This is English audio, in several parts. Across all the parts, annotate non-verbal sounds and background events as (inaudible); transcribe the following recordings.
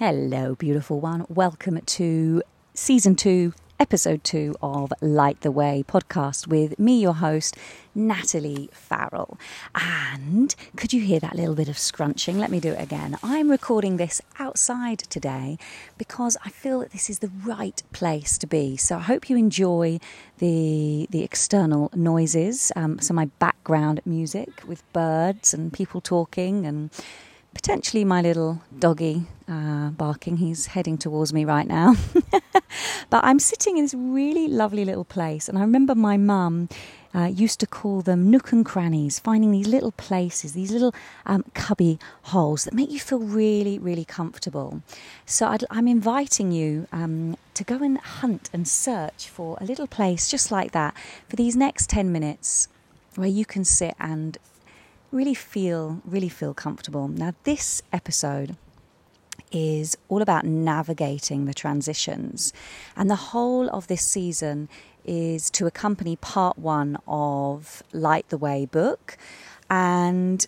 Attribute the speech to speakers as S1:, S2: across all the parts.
S1: Hello, beautiful one. Welcome to season two, episode two of Light the Way podcast with me, your host, Natalie Farrell. And could you hear that little bit of scrunching? Let me do it again. I'm recording this outside today because I feel that this is the right place to be. So I hope you enjoy the the external noises, um, so my background music with birds and people talking and potentially my little doggy uh, barking. He's heading towards me right now. (laughs) but I'm sitting in this really lovely little place, and I remember my mum. Uh, used to call them nook and crannies, finding these little places, these little um, cubby holes that make you feel really, really comfortable. So i am inviting you um, to go and hunt and search for a little place just like that for these next 10 minutes where you can sit and really feel really feel comfortable. Now this episode is all about navigating the transitions and the whole of this season is to accompany part 1 of Light the Way book and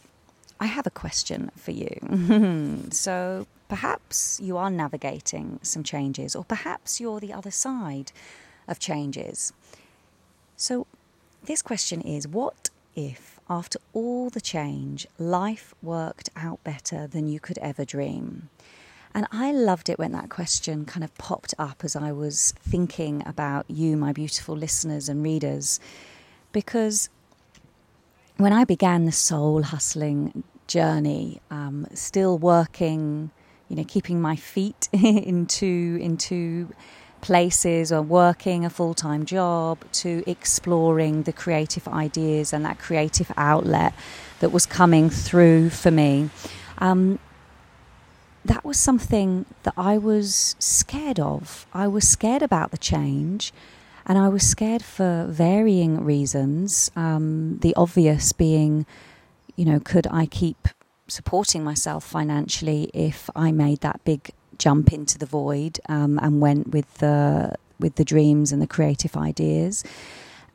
S1: I have a question for you. (laughs) so perhaps you are navigating some changes or perhaps you're the other side of changes. So this question is what if, after all the change, life worked out better than you could ever dream? And I loved it when that question kind of popped up as I was thinking about you, my beautiful listeners and readers, because when I began the soul hustling journey, um, still working, you know, keeping my feet (laughs) into into places or working a full time job to exploring the creative ideas and that creative outlet that was coming through for me. Um, that was something that I was scared of. I was scared about the change, and I was scared for varying reasons. Um, the obvious being, you know, could I keep supporting myself financially if I made that big jump into the void um, and went with the with the dreams and the creative ideas.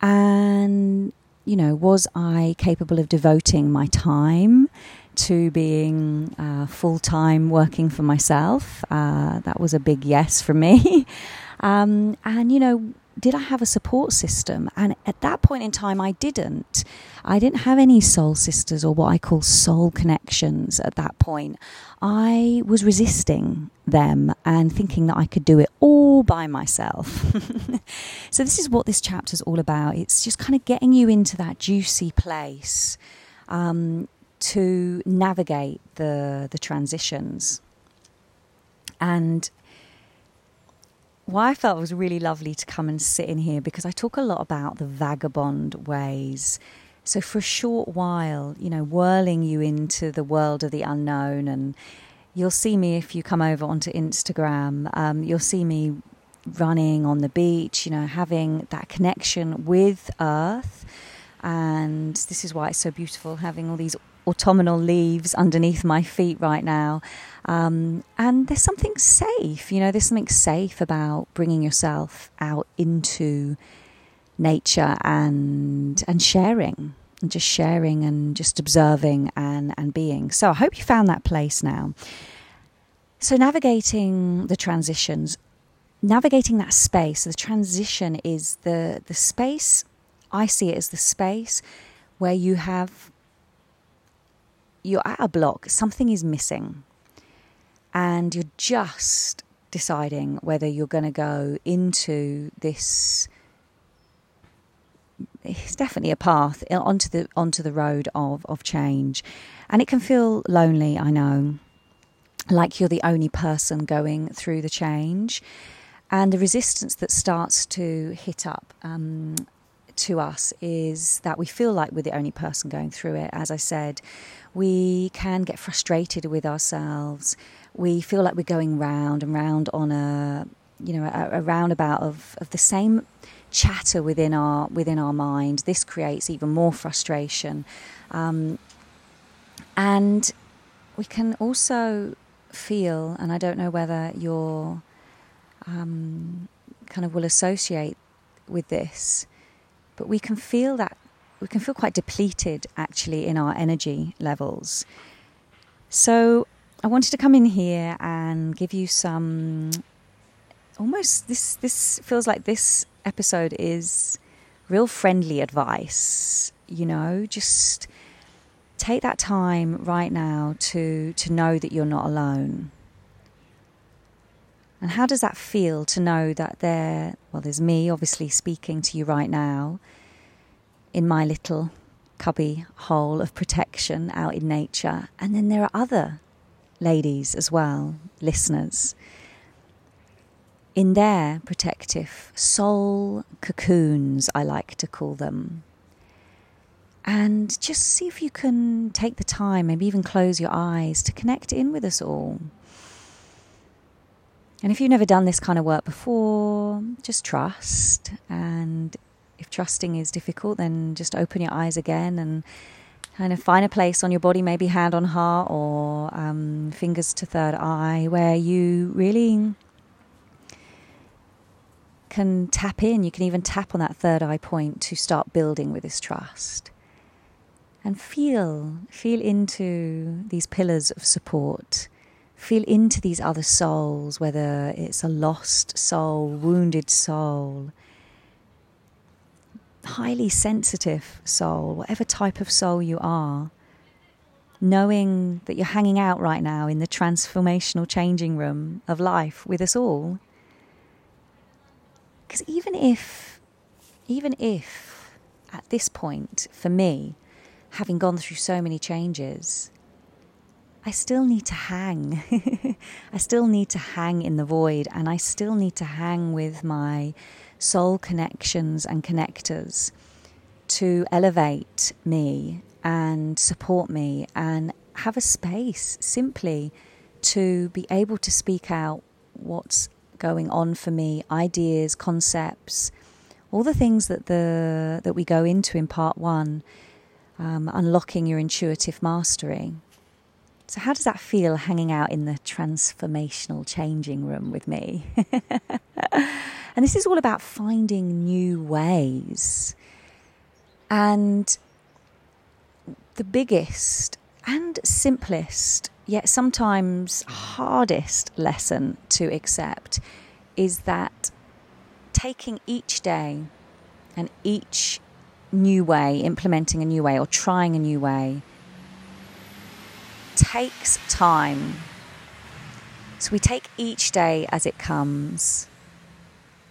S1: And you know, was I capable of devoting my time to being uh, full time working for myself? Uh, that was a big yes for me. (laughs) um, and you know, did I have a support system? And at that point in time, I didn't. I didn't have any soul sisters or what I call soul connections at that point. I was resisting them and thinking that I could do it all by myself. (laughs) so, this is what this chapter is all about. It's just kind of getting you into that juicy place um, to navigate the, the transitions. And why I felt it was really lovely to come and sit in here because I talk a lot about the vagabond ways. So for a short while, you know, whirling you into the world of the unknown, and you'll see me if you come over onto Instagram. Um, you'll see me running on the beach, you know, having that connection with Earth, and this is why it's so beautiful having all these autumnal leaves underneath my feet right now. Um, and there's something safe, you know, there's something safe about bringing yourself out into nature and and sharing and just sharing and just observing and and being. So I hope you found that place now. So navigating the transitions, navigating that space, the transition is the the space I see it as the space where you have you're at a block, something is missing, and you're just deciding whether you're going to go into this it's definitely a path onto the onto the road of of change. And it can feel lonely i know. Like you're the only person going through the change. And the resistance that starts to hit up um, to us is that we feel like we're the only person going through it. As I said, we can get frustrated with ourselves. We feel like we're going round and round on a you know a, a roundabout of, of the same chatter within our within our mind. This creates even more frustration, um, and we can also feel. And I don't know whether you're um, kind of will associate with this but we can feel that we can feel quite depleted actually in our energy levels. So I wanted to come in here and give you some almost this this feels like this episode is real friendly advice, you know, just take that time right now to to know that you're not alone. And how does that feel to know that there well there's me obviously speaking to you right now in my little cubby hole of protection out in nature and then there are other ladies as well, listeners in their protective soul cocoons, I like to call them. And just see if you can take the time, maybe even close your eyes to connect in with us all. And if you've never done this kind of work before, just trust. And if trusting is difficult, then just open your eyes again and kind of find a place on your body, maybe hand on heart or um, fingers to third eye, where you really can tap in. You can even tap on that third eye point to start building with this trust. And feel, feel into these pillars of support. Feel into these other souls, whether it's a lost soul, wounded soul, highly sensitive soul, whatever type of soul you are, knowing that you're hanging out right now in the transformational changing room of life with us all. Because even if, even if at this point, for me, having gone through so many changes, I still need to hang. (laughs) I still need to hang in the void, and I still need to hang with my soul connections and connectors to elevate me and support me and have a space simply to be able to speak out what's going on for me, ideas, concepts, all the things that the that we go into in part one, um, unlocking your intuitive mastery. So, how does that feel hanging out in the transformational changing room with me? (laughs) and this is all about finding new ways. And the biggest and simplest yet sometimes hardest lesson to accept is that taking each day and each new way, implementing a new way or trying a new way, takes time. So we take each day as it comes.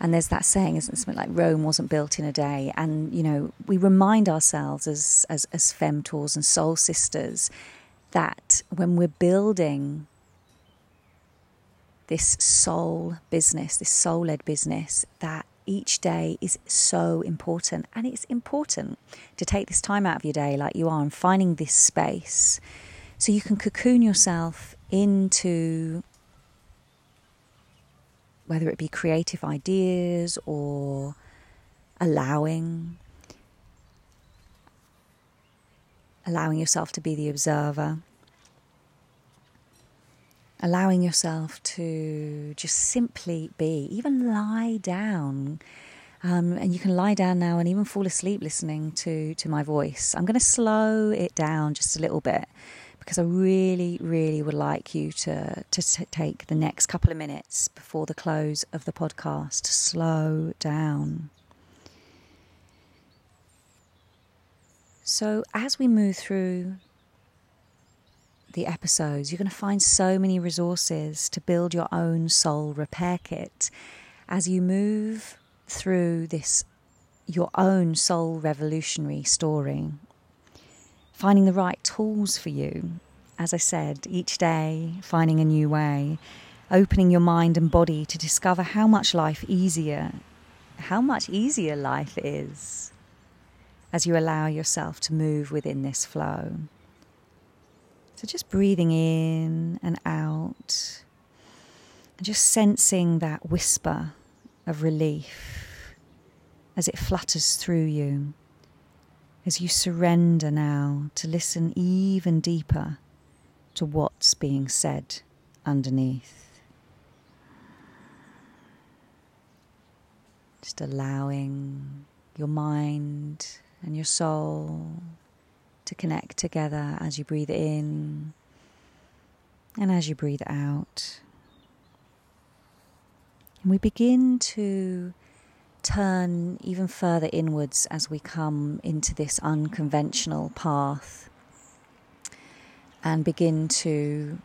S1: And there's that saying, isn't it? Something like Rome wasn't built in a day. And, you know, we remind ourselves as, as, as femtors and soul sisters that when we're building this soul business, this soul led business, that each day is so important. And it's important to take this time out of your day, like you are, and finding this space so you can cocoon yourself into whether it be creative ideas or allowing allowing yourself to be the observer, allowing yourself to just simply be, even lie down. Um, and you can lie down now and even fall asleep listening to, to my voice. I'm going to slow it down just a little bit because I really, really would like you to, to t- take the next couple of minutes before the close of the podcast to slow down. So, as we move through the episodes, you're going to find so many resources to build your own soul repair kit as you move through this your own soul revolutionary story. Finding the right tools for you, as I said, each day, finding a new way, opening your mind and body to discover how much life easier, how much easier life is as you allow yourself to move within this flow. So just breathing in and out, and just sensing that whisper of relief as it flutters through you, as you surrender now to listen even deeper to what's being said underneath. Just allowing your mind and your soul to connect together as you breathe in And as you breathe out, And we begin to turn even further inwards as we come into this unconventional path and begin to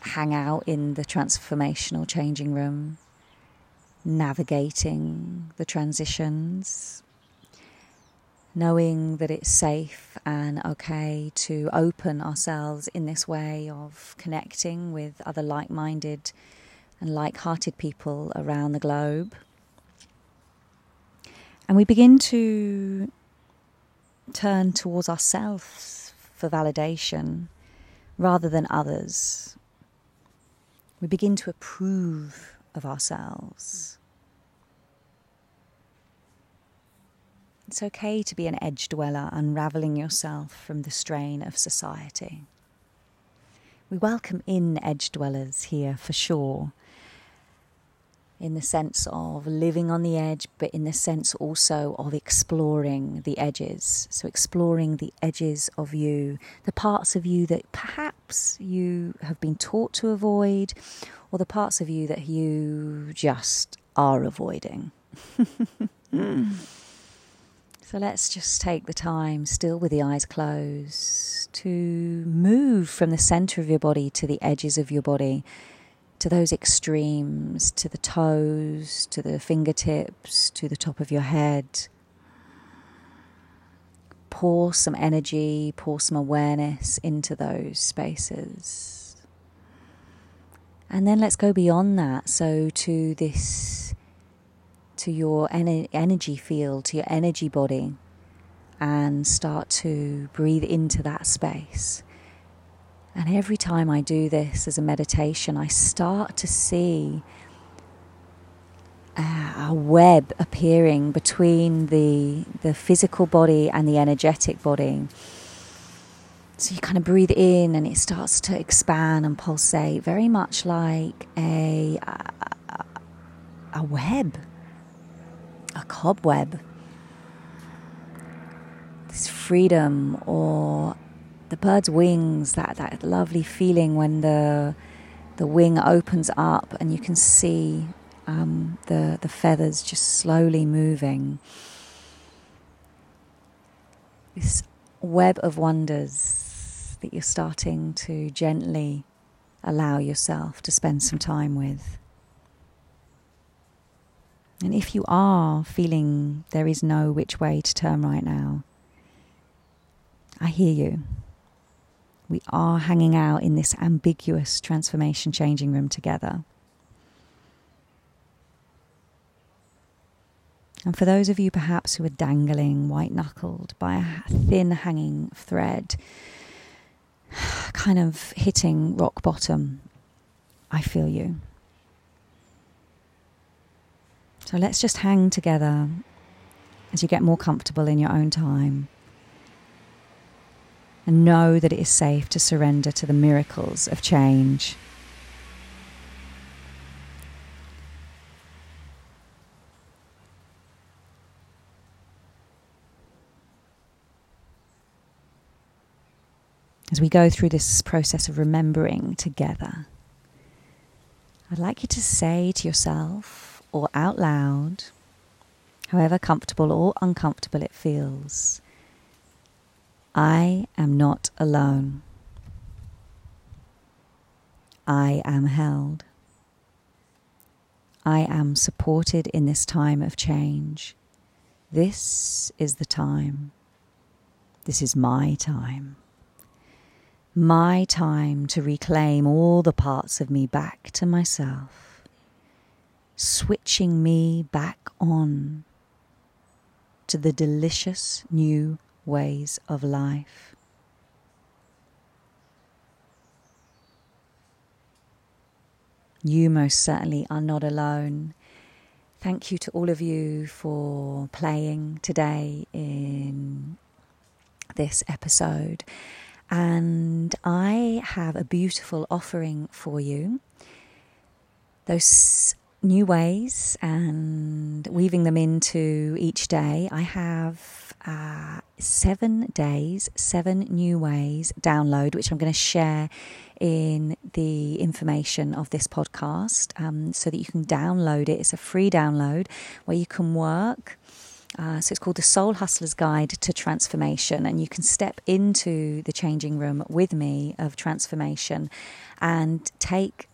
S1: hang out in the transformational changing room, navigating the transitions, knowing that it's safe and okay to open ourselves in this way of connecting with other like minded and like hearted people around the globe. And we begin to turn towards ourselves for validation rather than others. We begin to approve of ourselves. It's okay to be an edge dweller, unraveling yourself from the strain of society. We welcome in edge dwellers here for sure, in the sense of living on the edge, but in the sense also of exploring the edges. So, exploring the edges of you, the parts of you that perhaps you have been taught to avoid, or the parts of you that you just are avoiding. (laughs) so, let's just take the time, still with the eyes closed, to move from the center of your body to the edges of your body to those extremes, to the toes, to the fingertips, to the top of your head. Pour some energy, pour some awareness into those spaces. And then let's go beyond that. So, to this, to your ener- energy field, to your energy body, and start to breathe into that space. And every time I do this as a meditation, I start to see uh, a web appearing between the, the physical body and the energetic body. So you kind of breathe in and it starts to expand and pulsate, very much like a, a, a web, a cobweb. This freedom or the bird's wings, that, that lovely feeling when the, the wing opens up and you can see um, the, the feathers just slowly moving. This web of wonders that you're starting to gently allow yourself to spend some time with. And if you are feeling there is no which way to turn right now, I hear you we are hanging out in this ambiguous transformation changing room together. And for those of you perhaps who are dangling white knuckled by a thin hanging thread, (sighs) kind of hitting rock bottom, I feel you. So let's just hang together as you get more comfortable in your own time and know that it is safe to surrender to the miracles of change. As we go through this process of remembering together, I'd like you to say to yourself or out loud, however comfortable or uncomfortable it feels, I am not alone. I am held. I am supported in this time of change. This is the time. This is my time. My time to reclaim all the parts of me back to myself, switching me back on to the delicious new ways of life. You most certainly are not alone. Thank you to all of you for playing today in this episode. And I have a beautiful offering for you. Those new ways and weaving them into each day, I have uh, seven days, seven new ways download, which I'm going to share in the information of this podcast um, so that you can download it. It's a free download where you can work. Uh, so it's called the Soul Hustler's Guide to Transformation, and you can step into the changing room with me of transformation and take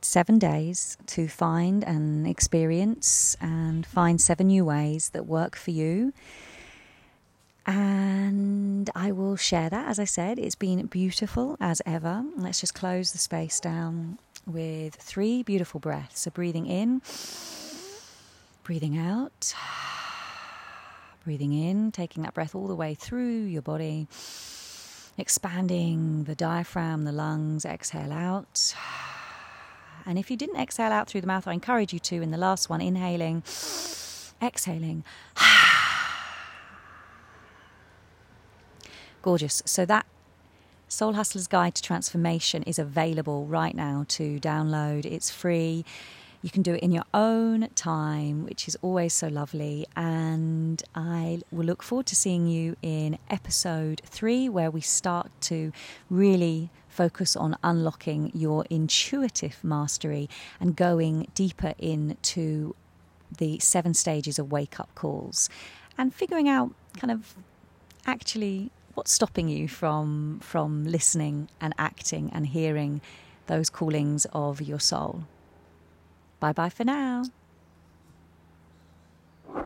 S1: seven days to find and experience and find seven new ways that work for you. And I will share that. As I said, it's been beautiful as ever. Let's just close the space down with three beautiful breaths. So, breathing in, breathing out, breathing in, taking that breath all the way through your body, expanding the diaphragm, the lungs, exhale out. And if you didn't exhale out through the mouth, I encourage you to in the last one, inhaling, exhaling. Gorgeous. So that Soul Hustler's Guide to Transformation is available right now to download. It's free. You can do it in your own time, which is always so lovely. And I will look forward to seeing you in episode three, where we start to really focus on unlocking your intuitive mastery and going deeper into the seven stages of wake up calls and figuring out kind of actually what's stopping you from from listening and acting and hearing those callings of your soul. Bye bye for now.